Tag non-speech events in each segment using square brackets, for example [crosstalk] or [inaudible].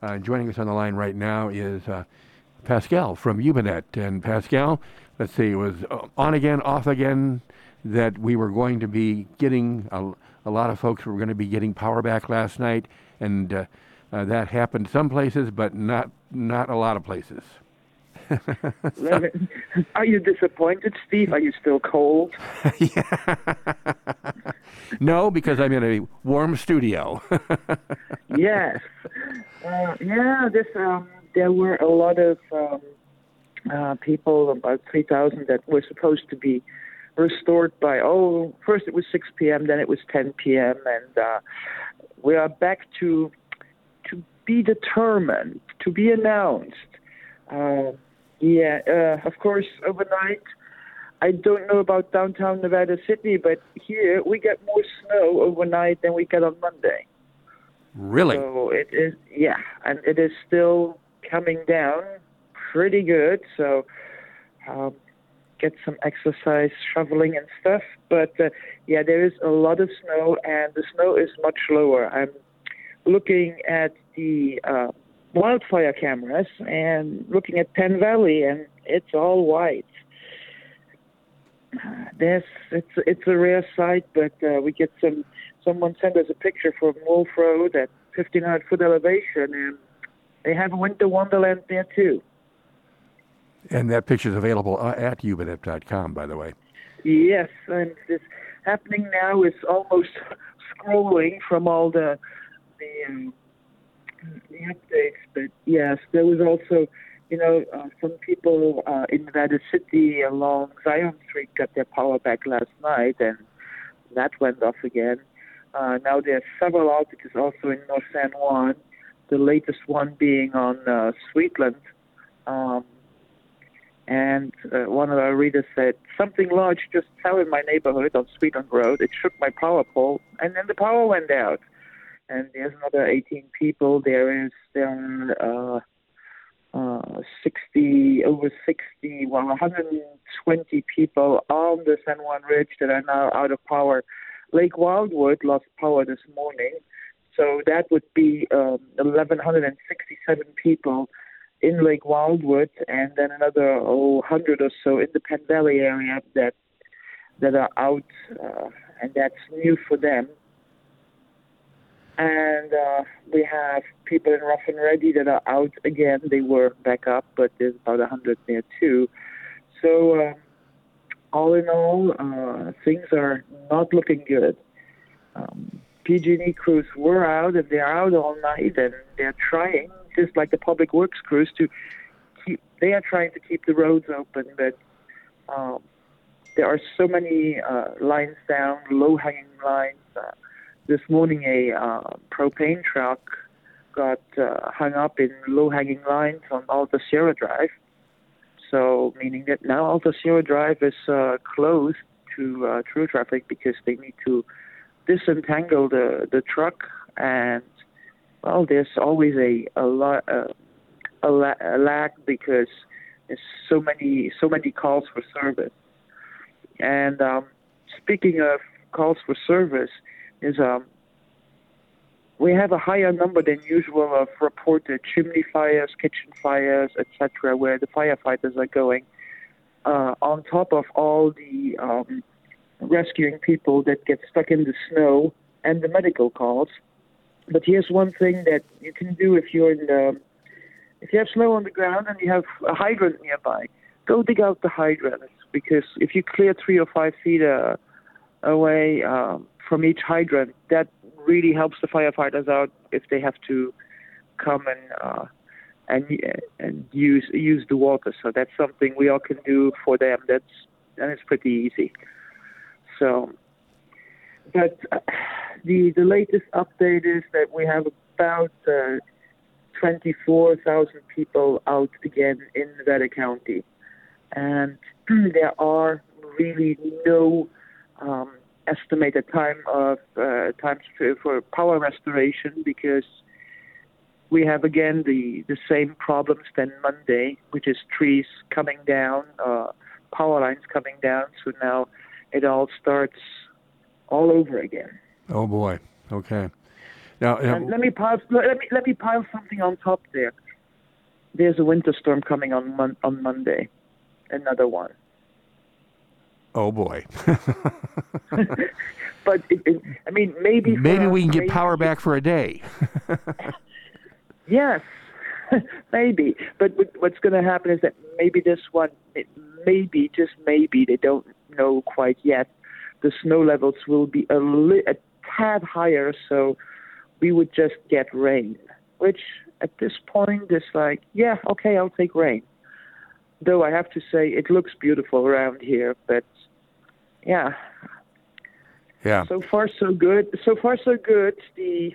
Uh, joining us on the line right now is uh, Pascal from YubaNet. And Pascal, let's see, it was uh, on again, off again that we were going to be getting, a, a lot of folks were going to be getting power back last night. And uh, uh, that happened some places, but not, not a lot of places. [laughs] Are you disappointed, Steve? Are you still cold? [laughs] yeah. [laughs] no, because I'm in a warm studio. yes. Uh, yeah, this um, there were a lot of um, uh, people, about 3,000, that were supposed to be restored by, oh, first it was 6 p.m., then it was 10 p.m., and uh, we are back to to be determined, to be announced. Uh, yeah, uh, of course, overnight. I don't know about downtown Nevada City, but here we get more snow overnight than we get on Monday. Really? So it is, yeah, and it is still coming down pretty good. So um, get some exercise, shoveling and stuff. But uh, yeah, there is a lot of snow, and the snow is much lower. I'm looking at the uh, wildfire cameras and looking at Penn Valley, and it's all white. There's it's it's a rare sight, but uh, we get some. Someone sent us a picture from Wolf Road at 1,500 foot elevation, and they have winter wonderland there too. And that picture is available uh, at yubanet.com, by the way. Yes, and this happening now is almost [laughs] scrolling from all the the um, the updates, but yes, there was also, you know, uh, some people uh, in Nevada City along Zion Street got their power back last night, and that went off again. Uh, now there are several outages also in North San Juan, the latest one being on uh, Sweetland. Um, and uh, one of our readers said, Something large just fell in my neighborhood on Sweetland Road. It shook my power pole, and then the power went out and there's another 18 people. There is there are uh, uh, 60 over 60, well 120 people on the San Juan Ridge that are now out of power. Lake Wildwood lost power this morning, so that would be um, 1,167 people in Lake Wildwood, and then another oh, 100 or so in the Penn Valley area that that are out, uh, and that's new for them and uh, we have people in Rough and Ready that are out again. They were back up, but there's about 100 there too. So, uh, all in all, uh, things are not looking good. Um, PG&E crews were out, and they're out all night, and they're trying, just like the public works crews, to keep. They are trying to keep the roads open, but um, there are so many uh, lines down, low-hanging lines. Uh, this morning a uh, propane truck got uh, hung up in low-hanging lines on Alta Sierra Drive. So, meaning that now Alta Sierra Drive is uh, closed to uh, through traffic because they need to disentangle the the truck, and well, there's always a a lot uh, a, la- a lag because there's so many so many calls for service. And um, speaking of calls for service, is um, we have a higher number than usual of reported chimney fires, kitchen fires, etc., where the firefighters are going. Uh, on top of all the um, rescuing people that get stuck in the snow and the medical calls. But here's one thing that you can do if you're in the if you have snow on the ground and you have a hydrant nearby, go dig out the hydrant because if you clear three or five feet uh, away, um, from each hydrant. That really helps the firefighters out if they have to come and uh, and and use use the water. So that's something we all can do for them. That's and it's pretty easy. So, but uh, the the latest update is that we have about uh, 24,000 people out again in Nevada County, and [clears throat] there are really no um, estimated time of uh, times for, for power restoration because we have again the, the same problems than Monday, which is trees coming down, uh, power lines coming down. So now it all starts all over again. Oh boy. Okay. Now, uh, let me pile let me let me pile something on top there. There's a winter storm coming on mon- on Monday, another one. Oh boy. [laughs] But it, it, I mean, maybe Maybe we can get maybe- power back for a day. Yes, [laughs] maybe. But what's going to happen is that maybe this one, maybe just maybe they don't know quite yet. The snow levels will be a, li- a tad higher, so we would just get rain. Which at this point is like, yeah, okay, I'll take rain. Though I have to say it looks beautiful around here, but yeah, yeah. so far so good. So far so good. The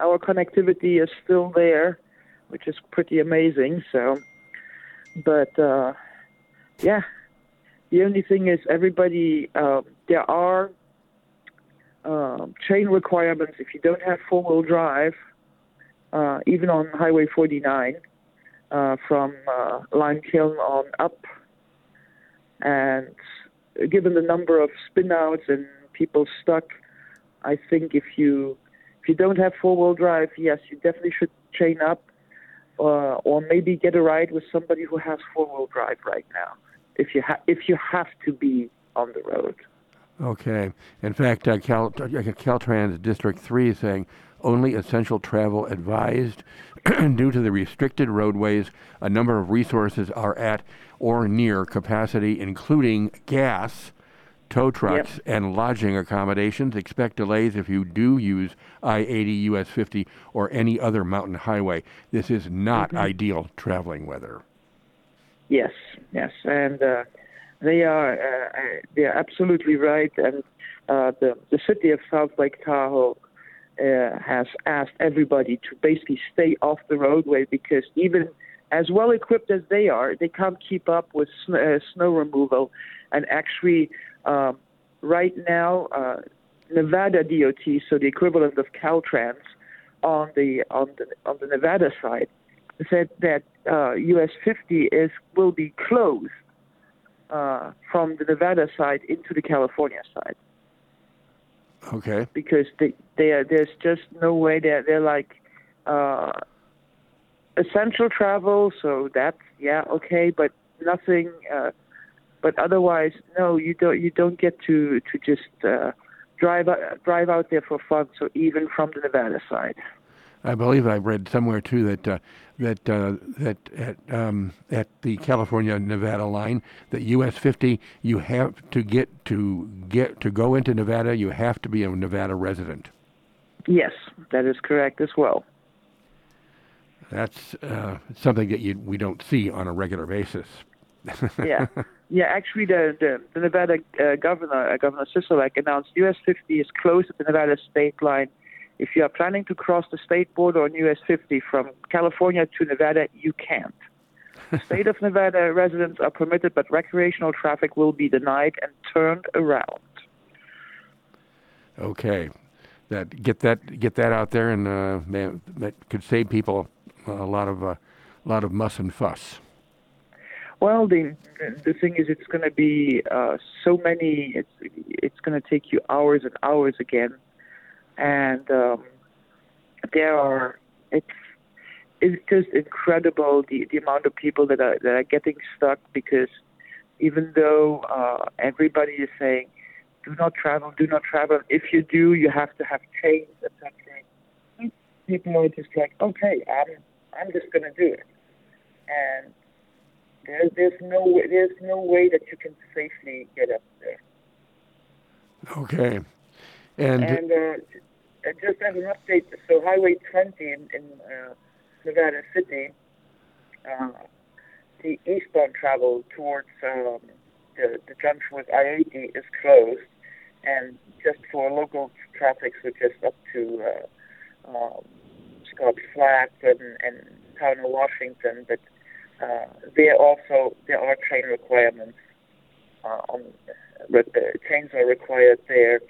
our connectivity is still there, which is pretty amazing. So, but uh, yeah, the only thing is everybody. Um, there are um, chain requirements if you don't have four wheel drive, uh, even on Highway 49 uh, from uh, Lime Kiln on up. And given the number of spinouts and people stuck, I think if you if you don't have four wheel drive, yes, you definitely should chain up, uh, or maybe get a ride with somebody who has four wheel drive right now. If you ha- if you have to be on the road. Okay. In fact, uh, Cal, uh, Caltrans District 3 is saying only essential travel advised. [clears throat] Due to the restricted roadways, a number of resources are at or near capacity, including gas, tow trucks, and lodging accommodations. Expect delays if you do use I 80, US 50, or any other mountain highway. This is not ideal traveling weather. Yes, yes, and uh, they are uh, uh, they are absolutely right. And uh, the the city of South Lake Tahoe uh, has asked everybody to basically stay off the roadway because even as well equipped as they are, they can't keep up with sn- uh, snow removal. And actually, um, right now, uh, Nevada DOT, so the equivalent of Caltrans, on the on the on the Nevada side, said that uh, US 50 is will be closed uh, from the Nevada side into the California side Okay. because they, they are, there's just no way they're they're like uh, essential travel. So that's yeah okay, but nothing. Uh, but otherwise, no, you don't you don't get to to just uh, drive out, drive out there for fun. So even from the Nevada side. I believe I read somewhere too that uh, that uh, that at um, at the California Nevada line, that US 50, you have to get to get to go into Nevada, you have to be a Nevada resident. Yes, that is correct as well. That's uh, something that you we don't see on a regular basis. [laughs] yeah, yeah. Actually, the the, the Nevada uh, governor, uh, Governor Sisolak, announced US 50 is closed at the Nevada state line. If you are planning to cross the state border on US 50 from California to Nevada, you can't. [laughs] State of Nevada residents are permitted, but recreational traffic will be denied and turned around. Okay, that get that get that out there, and uh, man, that could save people a lot of uh, lot of muss and fuss. Well, the the thing is, it's going to be uh, so many. It's it's going to take you hours and hours again, and um, there are. It's it's just incredible the the amount of people that are that are getting stuck because even though uh, everybody is saying, do not travel, do not travel. If you do, you have to have chains, etc. People are just like, okay, I'm I'm just going to do it, and there's there's no way, there's no way that you can safely get up there. Okay, and, And uh, just as an update, so Highway 20 in, in uh, Nevada City, uh, the eastbound travel towards um, the, the junction with I-80 is closed, and just for local traffic, so just up to uh, um, Scott Flat and, and Town of Washington, but uh, there also there are chain requirements uh, on but the chains are required there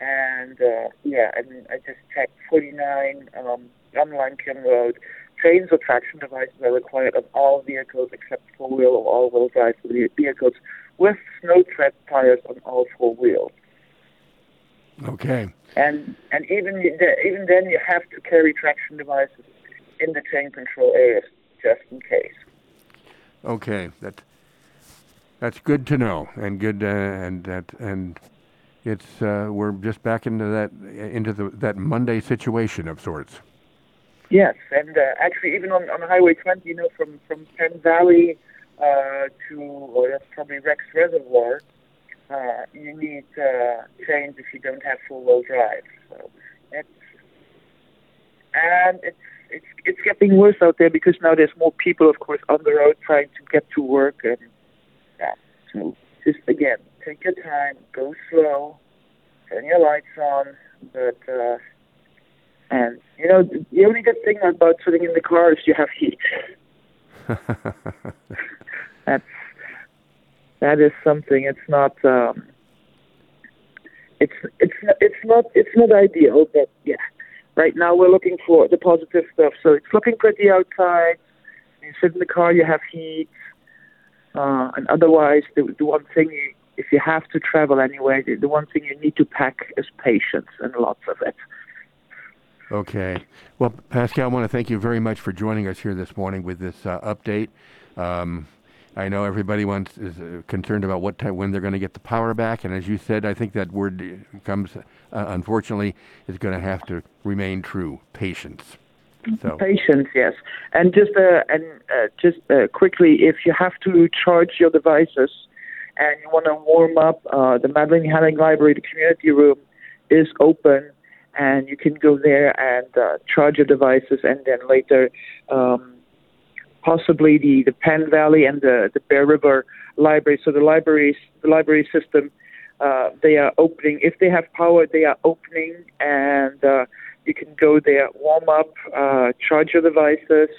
and uh, yeah and I just checked 49 um, on Lincoln Road chains or traction devices are required on all vehicles except four-wheel or all-wheel drive vehicles with snow tread tires on all four wheels Okay. And and even even then, you have to carry traction devices in the chain control areas just in case. Okay. That that's good to know, and good, uh, and that, and it's uh, we're just back into that into the that Monday situation of sorts. Yes, and uh, actually, even on, on Highway 20, you know, from from Penn Valley uh, to, or that's probably Rex Reservoir, uh, you need uh, chains if you don't have full low drive. So it's and it's it's it's getting worse out there because now there's more people, of course, on the road trying to get to work, and yeah. So just again, take your time, go slow, turn your lights on, but. Uh, and you know, the only good thing about sitting in the car is you have heat. [laughs] That's that is something. It's not. Um, it's it's it's not it's not ideal, but yeah. Right now we're looking for the positive stuff. So it's looking pretty outside. You sit in the car, you have heat, uh, and otherwise the the one thing you, if you have to travel anywhere, the, the one thing you need to pack is patience and lots of it. Okay. Well, Pascal, I want to thank you very much for joining us here this morning with this uh, update. Um, I know everybody wants is uh, concerned about what time when they're going to get the power back, and as you said, I think that word comes. Uh, unfortunately, is going to have to remain true: patience. So. Patience, yes, and just uh, and uh, just uh, quickly, if you have to charge your devices and you want to warm up, uh, the Madelyn Helling Library, the community room, is open and you can go there and uh, charge your devices, and then later, um, possibly the the Penn Valley and the the Bear River Library. So the libraries, the library system, uh, they are opening. If they have power, they are opening, and you can go there, warm up, uh, charge your devices,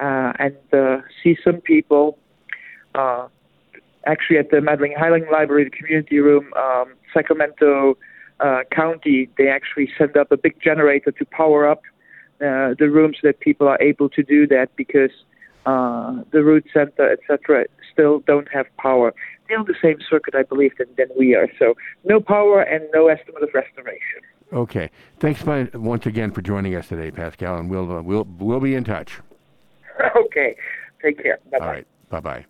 uh, and uh, see some people. Uh, actually, at the Madelyn Helling Library, the community room, um, Sacramento uh, county, they actually send up a big generator to power up uh, the rooms so that people are able to do that because uh, the Rood Center, etc., still don't have power. They're on the same circuit, I believe, than, than we are. So no power and no estimate of restoration. Okay. Thanks by, once again for joining us today, Pascal, and we'll uh, we'll we'll be in touch. [laughs] okay. Take care. Bye bye. All right. Bye bye.